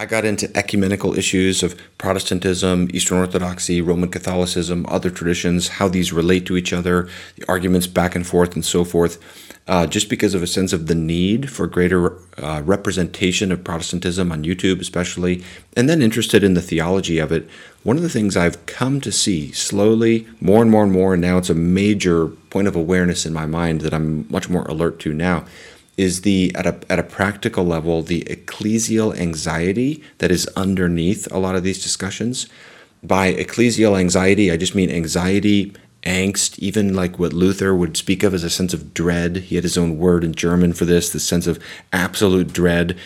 I got into ecumenical issues of Protestantism, Eastern Orthodoxy, Roman Catholicism, other traditions, how these relate to each other, the arguments back and forth, and so forth, uh, just because of a sense of the need for greater uh, representation of Protestantism on YouTube, especially, and then interested in the theology of it. One of the things I've come to see slowly, more and more and more, and now it's a major point of awareness in my mind that I'm much more alert to now is the at a at a practical level the ecclesial anxiety that is underneath a lot of these discussions. By ecclesial anxiety, I just mean anxiety, angst, even like what Luther would speak of as a sense of dread. He had his own word in German for this, the sense of absolute dread.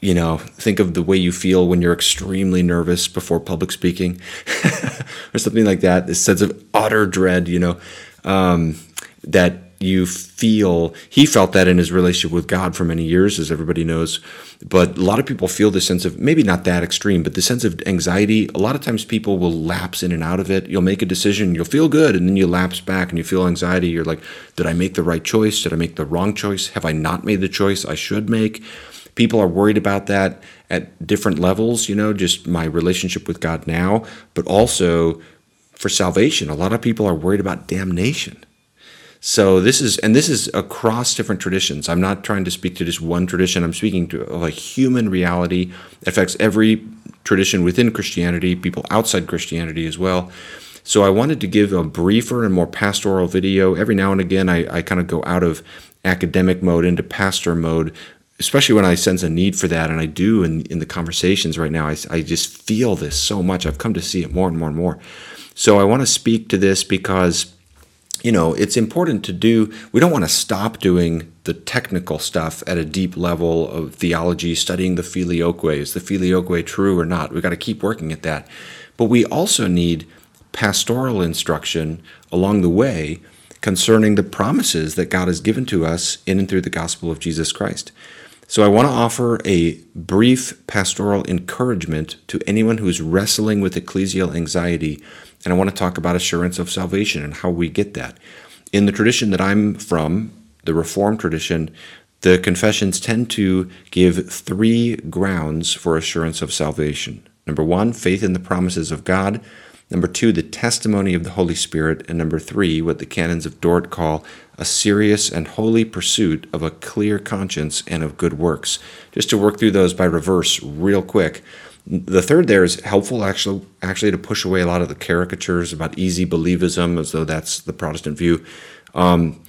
You know, think of the way you feel when you're extremely nervous before public speaking, or something like that. This sense of utter dread, you know, um, that you feel he felt that in his relationship with God for many years, as everybody knows. But a lot of people feel the sense of maybe not that extreme, but the sense of anxiety. A lot of times people will lapse in and out of it. You'll make a decision, you'll feel good, and then you lapse back and you feel anxiety. You're like, did I make the right choice? Did I make the wrong choice? Have I not made the choice I should make? People are worried about that at different levels, you know, just my relationship with God now, but also for salvation. A lot of people are worried about damnation so this is, and this is across different traditions. I'm not trying to speak to just one tradition. I'm speaking to like human reality it affects every tradition within Christianity, people outside Christianity as well. So I wanted to give a briefer and more pastoral video. Every now and again, I, I kind of go out of academic mode into pastor mode, especially when I sense a need for that. And I do in, in the conversations right now. I, I just feel this so much. I've come to see it more and more and more. So I want to speak to this because you know, it's important to do, we don't want to stop doing the technical stuff at a deep level of theology, studying the filioque. Is the filioque true or not? We've got to keep working at that. But we also need pastoral instruction along the way concerning the promises that God has given to us in and through the gospel of Jesus Christ. So I want to offer a brief pastoral encouragement to anyone who's wrestling with ecclesial anxiety and I want to talk about assurance of salvation and how we get that. In the tradition that I'm from, the Reformed tradition, the confessions tend to give three grounds for assurance of salvation. Number one, faith in the promises of God. Number two, the testimony of the Holy Spirit. And number three, what the canons of Dort call a serious and holy pursuit of a clear conscience and of good works. Just to work through those by reverse, real quick. The third there is helpful actually actually to push away a lot of the caricatures about easy believism, as though that's the Protestant view. Um,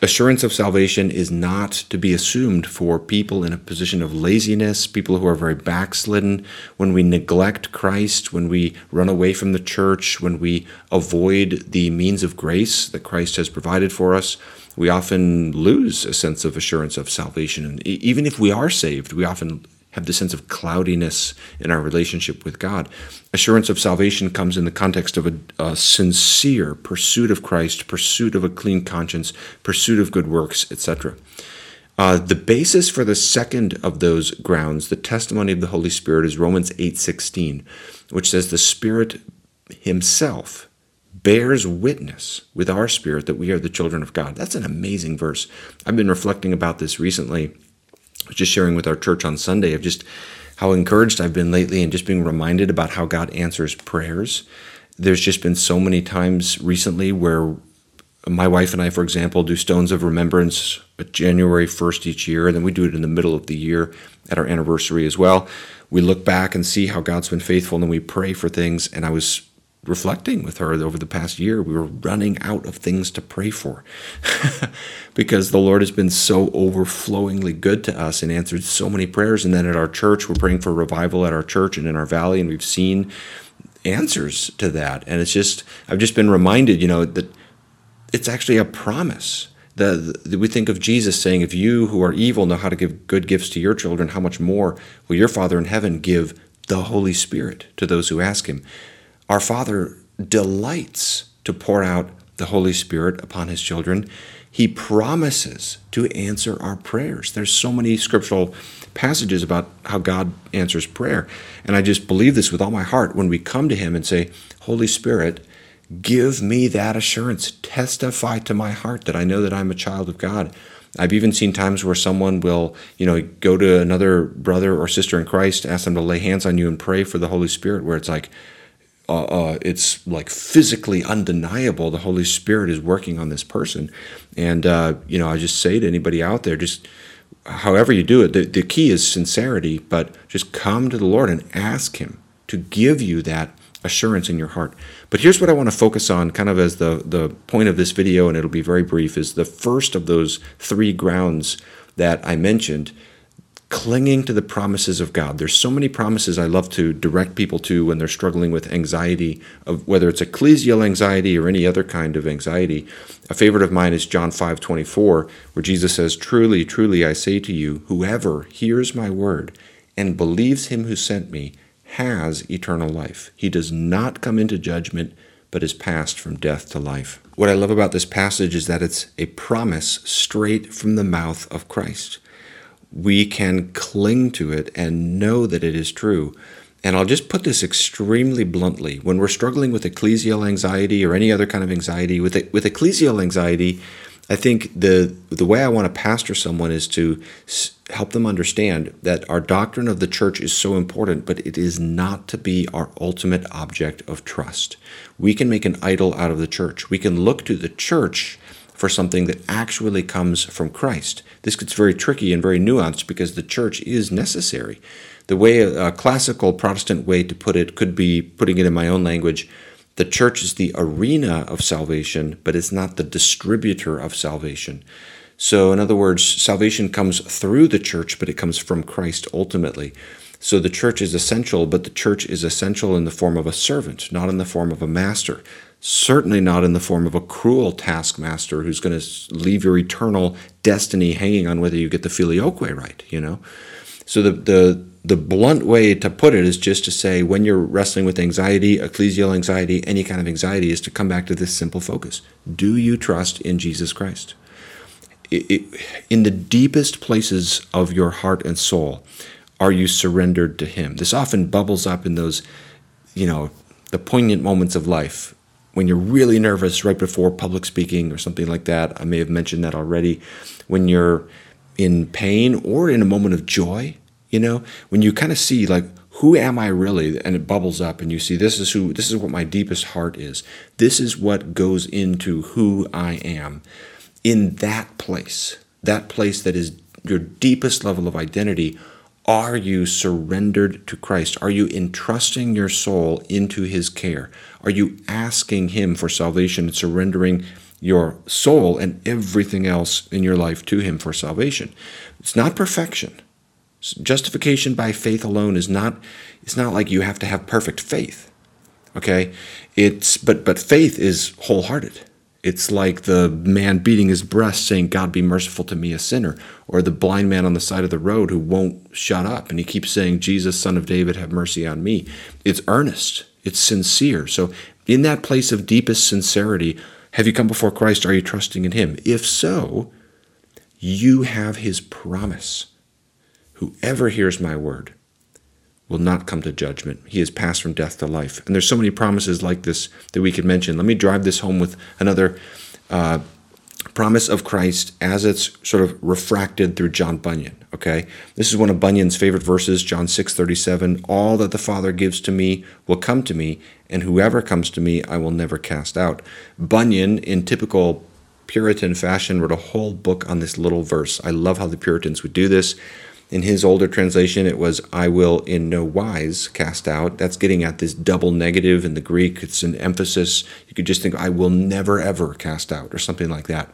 assurance of salvation is not to be assumed for people in a position of laziness, people who are very backslidden, when we neglect Christ, when we run away from the church, when we avoid the means of grace that Christ has provided for us. We often lose a sense of assurance of salvation. And even if we are saved, we often have the sense of cloudiness in our relationship with God. Assurance of salvation comes in the context of a, a, sincere pursuit of Christ, pursuit of a clean conscience, pursuit of good works, etc. Uh, the basis for the second of those grounds, the testimony of the Holy Spirit, is Romans 8:16, which says the Spirit Himself bears witness with our spirit that we are the children of God. That's an amazing verse. I've been reflecting about this recently was just sharing with our church on Sunday of just how encouraged I've been lately and just being reminded about how God answers prayers. There's just been so many times recently where my wife and I, for example, do Stones of Remembrance uh, January 1st each year, and then we do it in the middle of the year at our anniversary as well. We look back and see how God's been faithful, and then we pray for things. And I was reflecting with her over the past year, we were running out of things to pray for because the Lord has been so overflowingly good to us and answered so many prayers. And then at our church, we're praying for revival at our church and in our valley, and we've seen answers to that. And it's just, I've just been reminded, you know, that it's actually a promise. The, the, we think of Jesus saying, If you who are evil know how to give good gifts to your children, how much more will your Father in heaven give the Holy Spirit to those who ask Him? Our Father delights to pour out the Holy Spirit upon His children. He promises to answer our prayers. There's so many scriptural passages about how God answers prayer. And I just believe this with all my heart when we come to Him and say, Holy Spirit, give me that assurance. Testify to my heart that I know that I'm a child of God. I've even seen times where someone will, you know, go to another brother or sister in Christ, ask them to lay hands on you and pray for the Holy Spirit, where it's like, uh, uh, it's like physically undeniable the Holy Spirit is working on this person. And, uh, you know, I just say to anybody out there, just however you do it, the, the key is sincerity, but just come to the Lord and ask Him to give you that assurance in your heart. But here's what I want to focus on, kind of as the, the point of this video, and it'll be very brief, is the first of those three grounds that I mentioned clinging to the promises of God. There's so many promises I love to direct people to when they're struggling with anxiety, of whether it's ecclesial anxiety or any other kind of anxiety. A favorite of mine is John 5:24, where Jesus says, "Truly, truly I say to you, whoever hears my word and believes him who sent me has eternal life. He does not come into judgment, but is passed from death to life." What I love about this passage is that it's a promise straight from the mouth of Christ we can cling to it and know that it is true. And I'll just put this extremely bluntly. When we're struggling with ecclesial anxiety or any other kind of anxiety, with with ecclesial anxiety, I think the the way I want to pastor someone is to help them understand that our doctrine of the church is so important, but it is not to be our ultimate object of trust. We can make an idol out of the church. We can look to the church for something that actually comes from Christ. This gets very tricky and very nuanced because the church is necessary. The way a, classical Protestant way to put it could be putting it in my own language the church is the arena of salvation, but it's not the distributor of salvation. So, in other words, salvation comes through the church, but it comes from Christ ultimately. So the church is essential, but the church is essential in the form of a servant, not in the form of a master certainly not in the form of a cruel taskmaster who's going to leave your eternal destiny hanging on whether you get the filioque right, you know? So the, the, the blunt way to put it is just to say when you're wrestling with anxiety, ecclesial anxiety, any kind of anxiety, is to come back to this simple focus. Do you trust in Jesus Christ? It, it, in the deepest places of your heart and soul, are you surrendered to Him? This often bubbles up in those, you know, the poignant moments of life when you're really nervous right before public speaking or something like that. I may have mentioned that already. When you're in pain or in a moment of joy, you know, when you kind of see like who am I really and it bubbles up and you see this is who this is what my deepest heart is. This is what goes into who I am. In that place, that place that is your deepest level of identity, are you surrendered to Christ? Are you entrusting your soul into His care? Are you asking Him for salvation and surrendering your soul and everything else in your life to Him for salvation? It's not perfection. Justification by faith alone is not. It's not like you have to have perfect faith. Okay, it's but but faith is wholehearted. It's like the man beating his breast saying, God be merciful to me, a sinner, or the blind man on the side of the road who won't shut up and he keeps saying, Jesus, son of David, have mercy on me. It's earnest, it's sincere. So, in that place of deepest sincerity, have you come before Christ? Are you trusting in him? If so, you have his promise. Whoever hears my word will not come to judgment. He has passed from death to life. And there's so many promises like this that we could mention. Let me drive this home with another uh, promise of Christ as it's sort of refracted through John Bunyan. Okay, this is one of Bunyan's favorite verses, John 6:37. All that the Father gives to me will come to me, and whoever comes to me I will never cast out. Bunyan, in typical Puritan fashion, wrote a whole book on this little verse. I love how the Puritans would do this. In his older translation, it was, I will in no wise cast out. That's getting at this double negative in the Greek. It's an emphasis. You could just think, I will never, ever cast out, or something like that.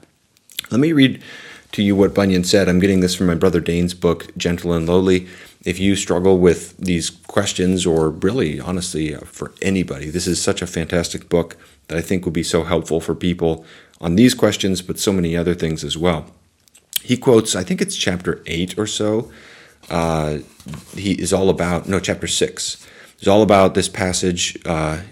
Let me read to you what Bunyan said. I'm getting this from my brother Dane's book, Gentle and Lowly. If you struggle with these questions, or really, honestly, for anybody, this is such a fantastic book that I think would be so helpful for people on these questions, but so many other things as well he quotes, I think it's chapter 8 or so. Uh, he is all about, no, chapter 6. It's all about this passage uh,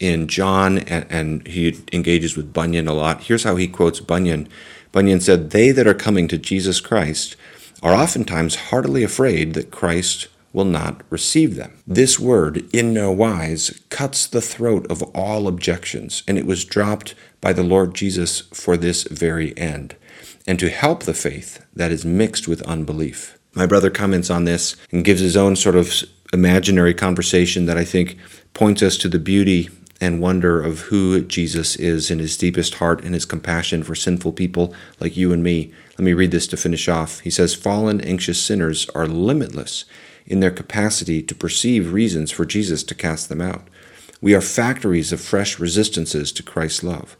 in John, and, and he engages with Bunyan a lot. Here's how he quotes Bunyan Bunyan said, They that are coming to Jesus Christ are oftentimes heartily afraid that Christ will not receive them. This word, in no wise, cuts the throat of all objections, and it was dropped by the Lord Jesus for this very end. and to help the faith that is mixed with unbelief. My brother comments on this and gives his own sort of imaginary conversation that I think points us to the beauty and wonder of who Jesus is in his deepest heart and his compassion for sinful people like you and me. Let me read this to finish off. He says, Fallen, anxious sinners are limitless in their capacity to perceive reasons for Jesus to cast them out. We are factories of fresh resistances to Christ's love.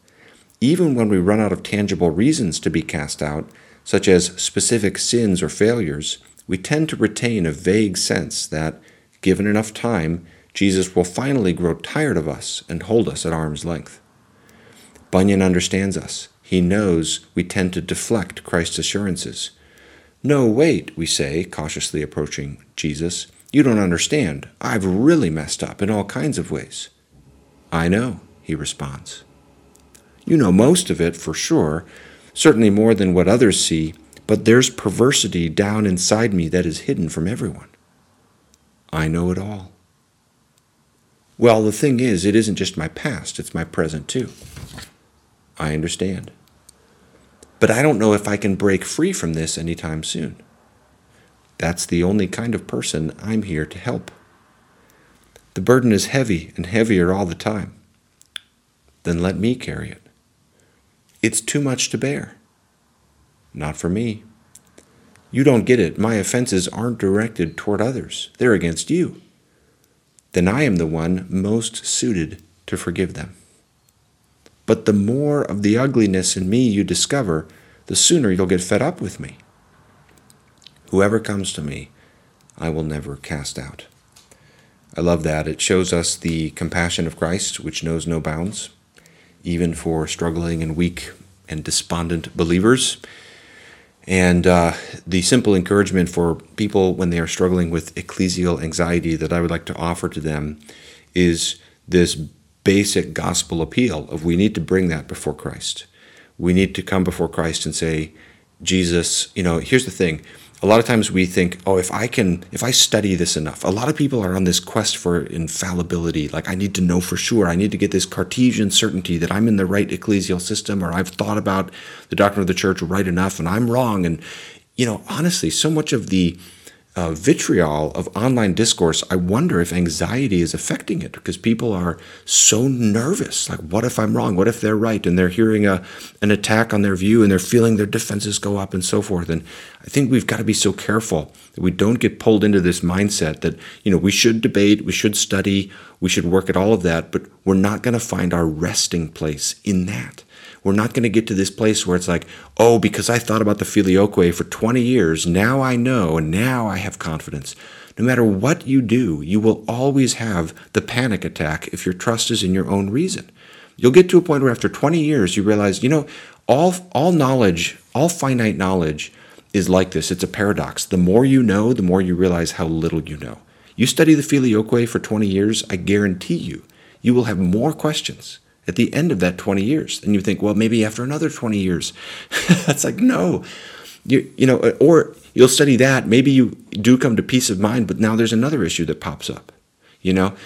Even when we run out of tangible reasons to be cast out, such as specific sins or failures, we tend to retain a vague sense that, given enough time, Jesus will finally grow tired of us and hold us at arm's length. Bunyan understands us. He knows we tend to deflect Christ's assurances. No, wait, we say, cautiously approaching Jesus. You don't understand. I've really messed up in all kinds of ways. I know, he responds. You know most of it, for sure, certainly more than what others see, but there's perversity down inside me that is hidden from everyone. I know it all. Well, the thing is, it isn't just my past, it's my present too. I understand. But I don't know if I can break free from this anytime soon. That's the only kind of person I'm here to help. The burden is heavy and heavier all the time. Then let me carry it. It's too much to bear. Not for me. You don't get it. My offenses aren't directed toward others, they're against you then I am the one most suited to forgive them. But the more of the ugliness in me you discover, the sooner you'll get fed up with me. Whoever comes to me, I will never cast out. I love that. It shows us the compassion of Christ, which knows no bounds, even for struggling and weak and despondent believers. And uh, the simple encouragement for people when they are struggling with ecclesial anxiety that I would like to offer to them is this basic gospel appeal of we need to bring that before Christ. We need to come before Christ and say, Jesus, you know, here's the thing a lot of times we think, oh, if I can, if I study this enough, a lot of people are on this quest for infallibility. Like, I need to know for sure. I need to get this Cartesian certainty that I'm in the right ecclesial system or I've thought about the doctrine of the church right enough and I'm wrong. And, you know, honestly, so much of the uh, vitriol of online discourse, I wonder if anxiety is affecting it because people are so nervous. Like, what if I'm wrong? What if they're right? And they're hearing a, an attack on their view and they're feeling their defenses go up and so forth. And I think we've got to be so careful that we don't get pulled into this mindset that, you know, we should debate, we should study, we should work at all of that, but we're not going to find our resting place in that. We're not going to get to this place where it's like, oh, because I thought about the filioque for 20 years, now I know, and now I have confidence. No matter what you do, you will always have the panic attack if your trust is in your own reason. You'll get to a point where after 20 years, you realize, you know, all, all knowledge, all finite knowledge is like this. It's a paradox. The more you know, the more you realize how little you know. You study the filioque for 20 years, I guarantee you, you will have more questions at the end of that 20 years. And you think, well, maybe after another 20 years. That's like, no. You, you know, uh, or you'll study that. Maybe you do come to peace of mind, but now there's another issue that pops up. You know,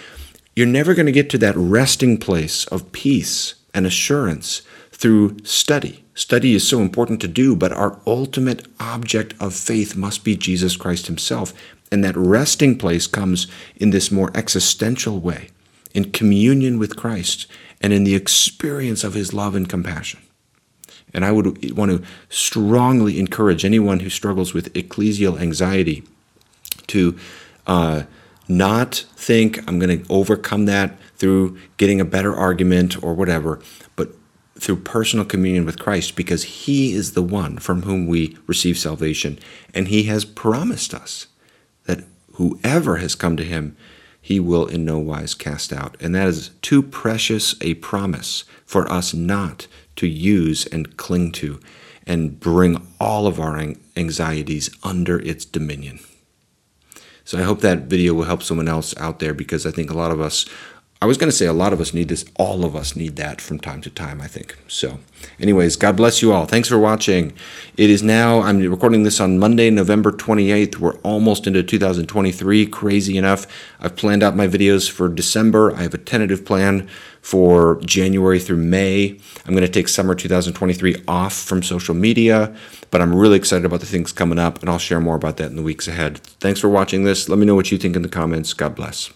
you're never going to get to that resting place of peace and assurance through study. Study is so important to do, but our ultimate object of faith must be Jesus Christ Himself. And that resting place comes in this more existential way, in communion with Christ and in the experience of his love and compassion. And I would want to strongly encourage anyone who struggles with ecclesial anxiety to uh, not think I'm going to overcome that through getting a better argument or whatever, but through personal communion with Christ because He is the one from whom we receive salvation. And He has promised us that whoever has come to Him he will in no wise cast out. And that is too precious a promise for us not to use and cling to and bring all of our anxieties under its dominion. So I hope that video will help someone else out there because I think a lot of us I was going to say a lot of us need this. All of us need that from time to time, I think. So, anyways, God bless you all. Thanks for watching. It is now, I'm recording this on Monday, November 28th. We're almost into 2023. Crazy enough. I've planned out my videos for December. I have a tentative plan for January through May. I'm going to take summer 2023 off from social media, but I'm really excited about the things coming up, and I'll share more about that in the weeks ahead. Thanks for watching this. Let me know what you think in the comments. God bless.